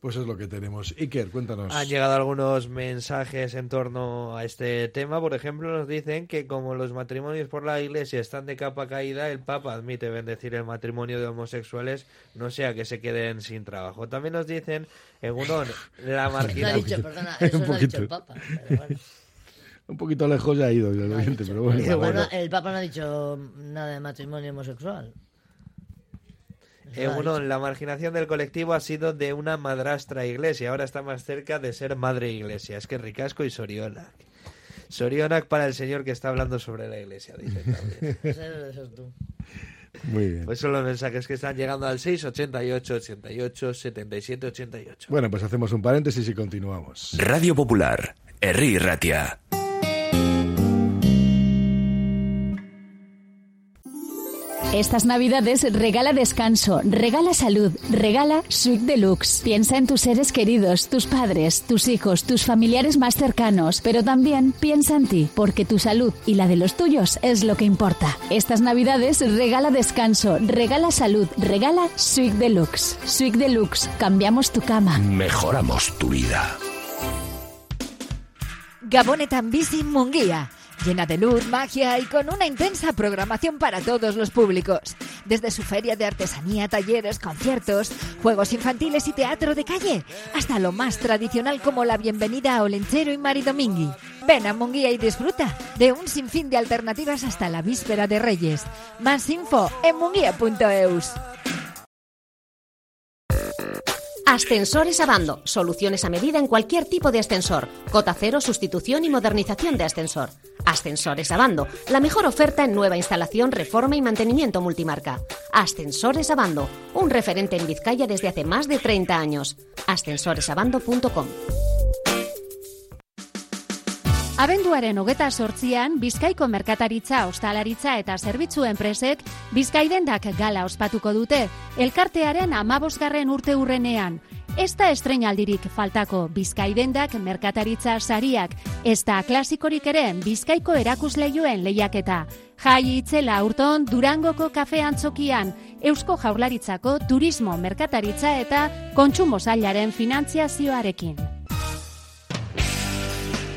Pues es lo que tenemos. Iker, cuéntanos. Han llegado algunos mensajes en torno a este tema. Por ejemplo, nos dicen que como los matrimonios por la iglesia están de capa caída, el Papa admite bendecir el matrimonio de homosexuales, no sea que se queden sin trabajo. También nos dicen, en uno, la No ha marginación. dicho, perdona, eso no ha dicho el. Papa. pero bueno. Un poquito lejos ya ha ido oyente, pero bueno. Papa, bueno. no, el Papa no ha dicho nada de matrimonio homosexual. Eso ha uno, la marginación del colectivo ha sido de una madrastra iglesia. Ahora está más cerca de ser madre iglesia. Es que Ricasco y Sorionac. Sorionac para el señor que está hablando sobre la iglesia, dice también. Debe ser tú. Muy bien. Pues son los mensajes que están llegando al 688 88 77 88. Bueno, pues hacemos un paréntesis y continuamos. Radio Popular, Herri Ratia. Estas navidades regala descanso, regala salud, regala Suite Deluxe. Piensa en tus seres queridos, tus padres, tus hijos, tus familiares más cercanos, pero también piensa en ti, porque tu salud y la de los tuyos es lo que importa. Estas navidades regala descanso, regala salud, regala Suite Deluxe. Suite Deluxe, cambiamos tu cama. Mejoramos tu vida. Gabonetan Bici Munguía. Llena de luz, magia y con una intensa programación para todos los públicos. Desde su feria de artesanía, talleres, conciertos, juegos infantiles y teatro de calle, hasta lo más tradicional como la bienvenida a Olenchero y Maridomingui. Ven a Munguía y disfruta de un sinfín de alternativas hasta la víspera de Reyes. Más info en munguía.eus. Ascensores Abando. Soluciones a medida en cualquier tipo de ascensor. Cota cero, sustitución y modernización de ascensor. Ascensores Abando. La mejor oferta en nueva instalación, reforma y mantenimiento multimarca. Ascensores Abando. Un referente en Vizcaya desde hace más de 30 años. Ascensoresabando.com. Abenduaren hogeta sortzian, Bizkaiko merkataritza, ostalaritza eta zerbitzu enpresek Bizkaidendak gala ospatuko dute, elkartearen amabosgarren urte urrenean. Ez da estrenaldirik faltako Bizkaidendak merkataritza sariak, ez da klasikorik ere Bizkaiko erakusleioen lehiaketa. Jai itzela aurton Durangoko kafe antzokian, Eusko Jaurlaritzako turismo merkataritza eta kontsumo zailaren finantziazioarekin.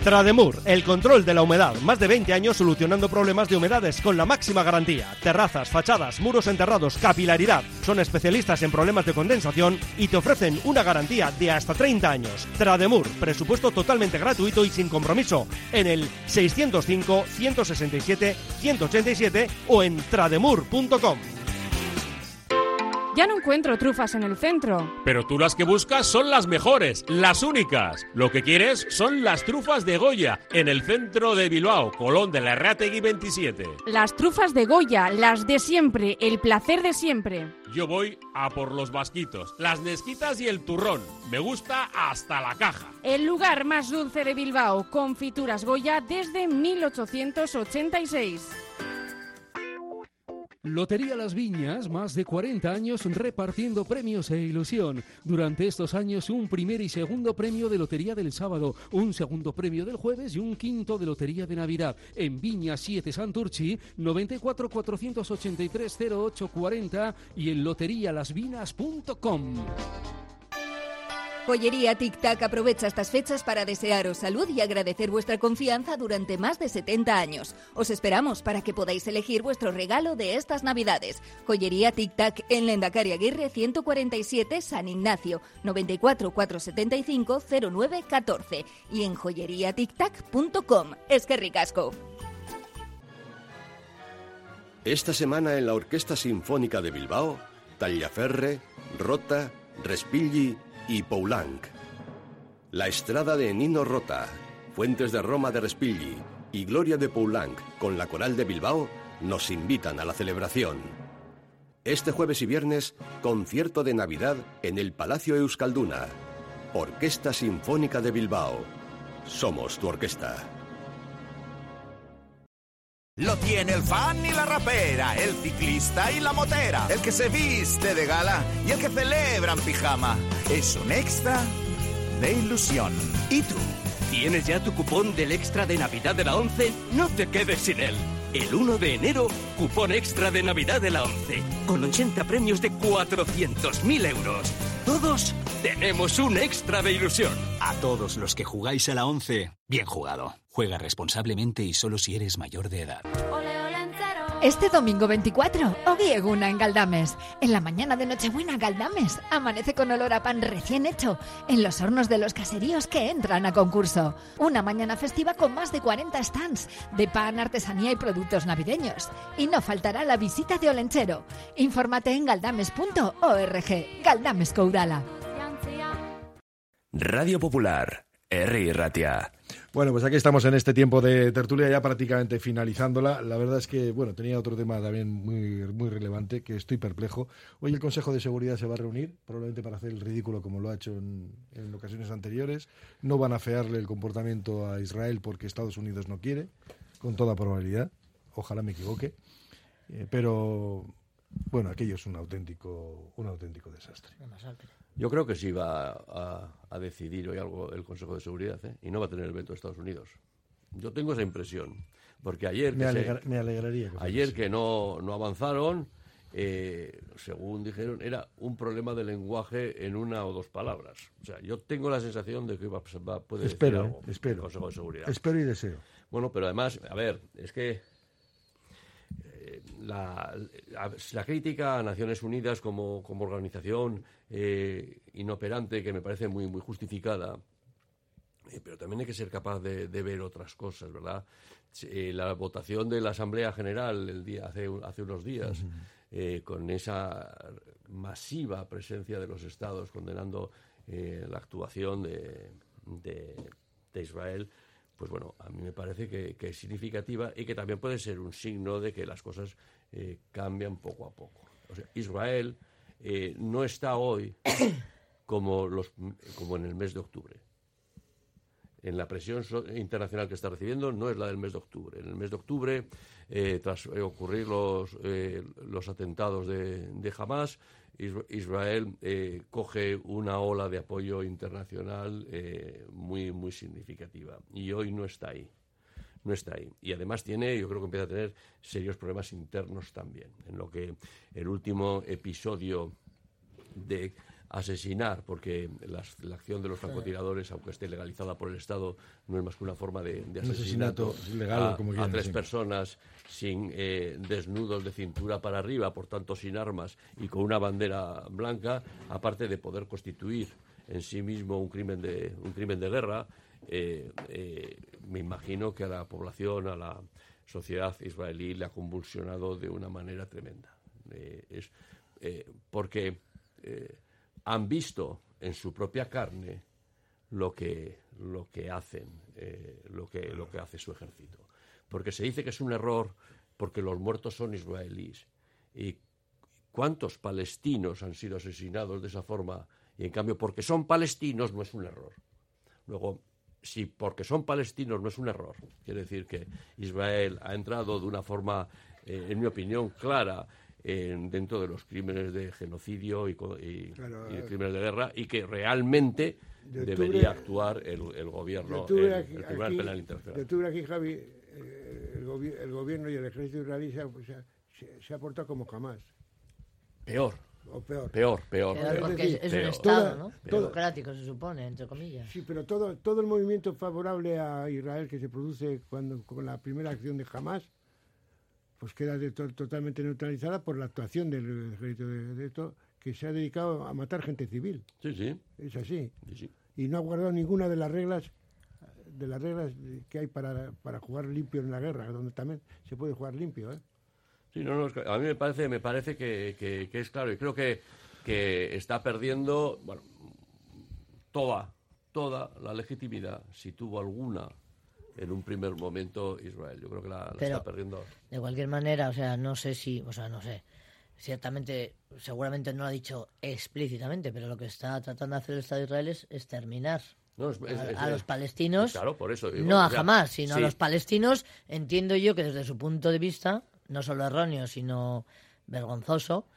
Trademur, el control de la humedad. Más de 20 años solucionando problemas de humedades con la máxima garantía. Terrazas, fachadas, muros enterrados, capilaridad. Son especialistas en problemas de condensación y te ofrecen una garantía de hasta 30 años. Trademur, presupuesto totalmente gratuito y sin compromiso. En el 605 167 187 o en trademur.com. Ya no encuentro trufas en el centro. Pero tú las que buscas son las mejores, las únicas. Lo que quieres son las trufas de Goya, en el centro de Bilbao, Colón de la Errategui 27. Las trufas de Goya, las de siempre, el placer de siempre. Yo voy a por los vasquitos, las nesquitas y el turrón. Me gusta hasta la caja. El lugar más dulce de Bilbao, confituras Goya desde 1886. Lotería Las Viñas, más de 40 años repartiendo premios e ilusión. Durante estos años, un primer y segundo premio de Lotería del sábado, un segundo premio del jueves y un quinto de Lotería de Navidad. En Viña 7 Santurchi, 94 483 0840 y en loterialasvinas.com. Joyería Tic Tac aprovecha estas fechas para desearos salud y agradecer vuestra confianza durante más de 70 años. Os esperamos para que podáis elegir vuestro regalo de estas Navidades. Joyería Tic Tac en Lendacari Aguirre 147 San Ignacio 94 475 09 14 y en joyeriatictac.com. Es que ricasco. Esta semana en la Orquesta Sinfónica de Bilbao, Tallaferre, Rota, Respighi y Poulenc. La Estrada de Nino Rota, Fuentes de Roma de Respighi y Gloria de Poulenc con la Coral de Bilbao nos invitan a la celebración. Este jueves y viernes, concierto de Navidad en el Palacio Euskalduna. Orquesta Sinfónica de Bilbao. Somos tu orquesta. Lo tiene el fan y la rapera, el ciclista y la motera, el que se viste de gala y el que celebra en pijama. Es un extra de ilusión. ¿Y tú? ¿Tienes ya tu cupón del extra de Navidad de la 11? No te quedes sin él. El 1 de enero, cupón extra de Navidad de la 11, con 80 premios de 400.000 euros. Todos tenemos un extra de ilusión. A todos los que jugáis a la 11, bien jugado. Juega responsablemente y solo si eres mayor de edad. Este domingo 24, Ogi Eguna en Galdames. En la mañana de Nochebuena, Galdames amanece con olor a pan recién hecho en los hornos de los caseríos que entran a concurso. Una mañana festiva con más de 40 stands de pan, artesanía y productos navideños. Y no faltará la visita de Olenchero. Infórmate en galdames.org. Galdames Courala. Radio Popular, R. Ratia. Bueno, pues aquí estamos en este tiempo de tertulia ya prácticamente finalizándola. La verdad es que, bueno, tenía otro tema también muy, muy relevante, que estoy perplejo. Hoy el Consejo de Seguridad se va a reunir, probablemente para hacer el ridículo como lo ha hecho en, ocasiones anteriores. No van a fearle el comportamiento a Israel porque Estados Unidos no quiere, con toda probabilidad. Ojalá me equivoque. Eh, pero Bueno, aquello es un auténtico, un auténtico desastre. Yo creo que sí va a, a decidir hoy algo el Consejo de Seguridad ¿eh? y no va a tener el veto de Estados Unidos. Yo tengo esa impresión. Porque ayer. Me, que se- me alegraría. que ayer así. que no, no avanzaron, eh, según dijeron, era un problema de lenguaje en una o dos palabras. O sea, yo tengo la sensación de que va, va- puede decir Espero, algo eh, espero. el Consejo de Seguridad. Espero y deseo. Bueno, pero además, a ver, es que la, la- crítica a Naciones Unidas como, como organización eh, inoperante, que me parece muy, muy justificada, eh, pero también hay que ser capaz de, de ver otras cosas, ¿verdad? Eh, la votación de la Asamblea General el día, hace, hace unos días, con esa masiva presencia de los Estados condenando la actuación de, de- de Israel, pues bueno, a mí me parece que, es significativa y que también puede ser un signo de que las cosas eh, cambian poco a poco. O sea, Israel eh, no está hoy como, los, como en el mes de octubre en la presión internacional que está recibiendo no es la del mes de octubre. En el mes de octubre, eh, tras ocurrir los, los atentados de, de Hamas, Israel eh, coge una ola de apoyo internacional eh, muy, muy significativa. Y hoy no está ahí. No está ahí. Y además tiene, yo creo que empieza a tener serios problemas internos también. En lo que el último episodio de asesinar, porque las- la acción de los francotiradores, aunque esté legalizada por el Estado, no es más que una forma de, de asesinato, asesinato legal, a, como a quieran, tres sí. personas sin eh, desnudos de cintura para arriba, por tanto sin armas y con una bandera blanca, aparte de poder constituir en sí mismo un crimen de, un crimen de guerra, eh, eh, me imagino que a la población, a la sociedad israelí le ha convulsionado de una manera tremenda. Es, porque eh, han visto en su propia carne lo que, lo que hacen, eh, lo, que, lo que hace su ejército. Porque se dice que es un error porque los muertos son israelíes. ¿Y cuántos palestinos han sido asesinados de esa forma? Y en cambio, porque son palestinos no es un error. Luego, si porque son palestinos no es un error, quiere decir que Israel ha entrado de una forma, eh, en mi opinión, clara en- dentro de los crímenes de genocidio y, co- y- Claro, y eh. crímenes de guerra y que realmente De octubre- debería actuar el, el gobierno, el, aquí- el Tribunal aquí- Penal de Internacional. octubre aquí, Javi, eh, el, gobi- el gobierno y el ejército israelí se, ha- se se- ha portado como jamás. Peor. O peor. Peor, peor. Peor, peor. porque es, es un. Estado, ¿no? Democrático, se supone, entre comillas. Sí, pero todo, todo el movimiento favorable a Israel que se produce cuando con la primera acción de Hamas, pues queda de to- totalmente neutralizada por la actuación del ejército de, de esto, que se ha dedicado a matar gente civil. Sí, sí. Es así. Sí, sí. Y no ha guardado ninguna de las reglas de las reglas que hay para, para jugar limpio en la guerra, donde también se puede jugar limpio, ¿eh? Sí, no, no, a mí me parece, me parece que, que- que es claro y creo que, que está perdiendo, bueno, toda, toda la legitimidad, si tuvo alguna en un primer momento Israel. Yo creo que la, la Pero- está perdiendo. De cualquier manera, o sea, no sé si, o sea, no sé. Ciertamente, seguramente no lo ha dicho explícitamente, pero lo que está tratando de hacer el Estado de Israel es exterminar No, es- es- a, los palestinos. Claro, por eso digo, no a o sea, jamás, sino sí. a los palestinos. Entiendo yo que desde su punto de vista, no solo erróneo, sino vergonzoso,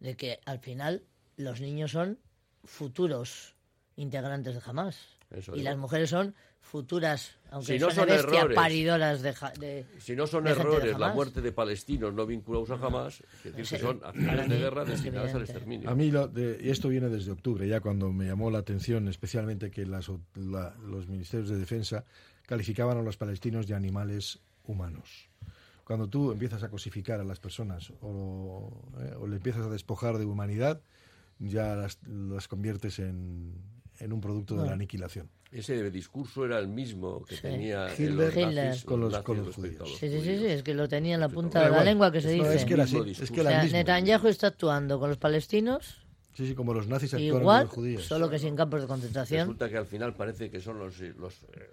de que al final los niños son futuros integrantes de jamás. Y digo. las mujeres son futuras, aunque Si no son errores. paridoras de, de- Si no son errores la muerte de palestinos no vinculados a jamás, es decir, que son acciones de guerra es destinadas al exterminio. A mí, lo de- y esto viene desde octubre, ya cuando me llamó la atención, especialmente que las o- la- los ministerios de defensa calificaban a los palestinos de animales humanos. Cuando tú empiezas a cosificar a las personas o, eh, o le empiezas a despojar de humanidad, ya las, las conviertes en, en un producto de la aniquilación. Ese discurso era el mismo que Sí. tenía Hitler los nazis, con los- nazis con los respecto a judíos. Sí, sí, sí, sí, es que lo tenía en la punta de la lengua que se dice. es que era así, Mismo es que o era sea, mismo. Netanyahu está actuando con los palestinos Sí, sí, como los nazis actuaron con los judíos. solo que sin campos de concentración. Resulta que al final parece que son los, los eh,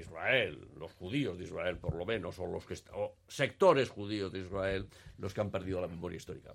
Israel, los judíos de Israel por lo menos, o los que o sectores judíos de Israel, los que han perdido la memoria histórica.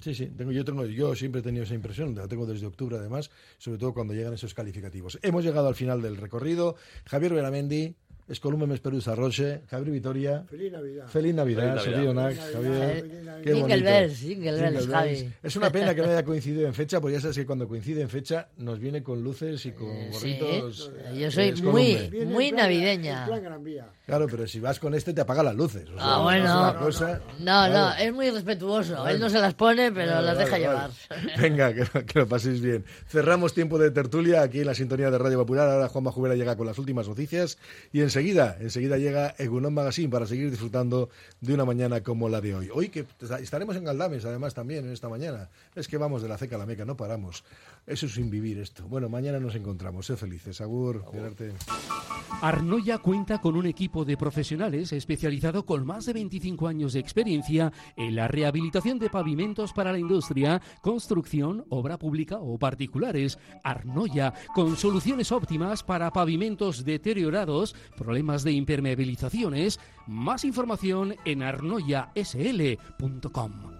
Sí, sí, tengo, yo, tengo, yo siempre he tenido esa impresión, la tengo desde octubre además, sobre todo cuando llegan esos calificativos. Hemos llegado al final del recorrido. Javier Veramendi, Escolume m'espero Sarroche, Javier Vitoria. Feliz Navidad. Feliz Navidad, Feliz Navidad. Javier. Navidad. Feliz Navidad. Qué Jingle bonito. bells, jingle bells, Jingle Javi. Es una pena que no haya coincidido en fecha, porque ya sabes que cuando coincide en fecha nos viene con luces y con Sí, gorritos. yo eh, soy muy, muy en plan- navideña. en. Claro, pero si vas con este te apaga las luces. o sea, Ah, bueno. cosa- No, no, Claro. es muy respetuoso. Él no se las pone, pero Vale, las deja vale. llevar. Venga, que, lo- que lo paséis bien. Cerramos tiempo de tertulia aquí en la sintonía de Radio Popular. Ahora Juan Jubera llega con las últimas noticias y enseguida, enseguida llega Egunon Magazine para seguir disfrutando de una mañana como la de hoy. Hoy que estaremos en Galdames, además, también en esta mañana. Es que vamos de la ceca a la meca, no paramos. Eso es sin vivir esto. Bueno, mañana nos encontramos. Sé felices. Agur, cuídate. Arnoya cuenta con un equipo de profesionales especializado con más de 25 años de experiencia en la rehabilitación de pavimentos para la industria, construcción, obra pública o particulares. Arnoya, con soluciones óptimas para pavimentos deteriorados, problemas de impermeabilizaciones. Más información en arnoyasl.com.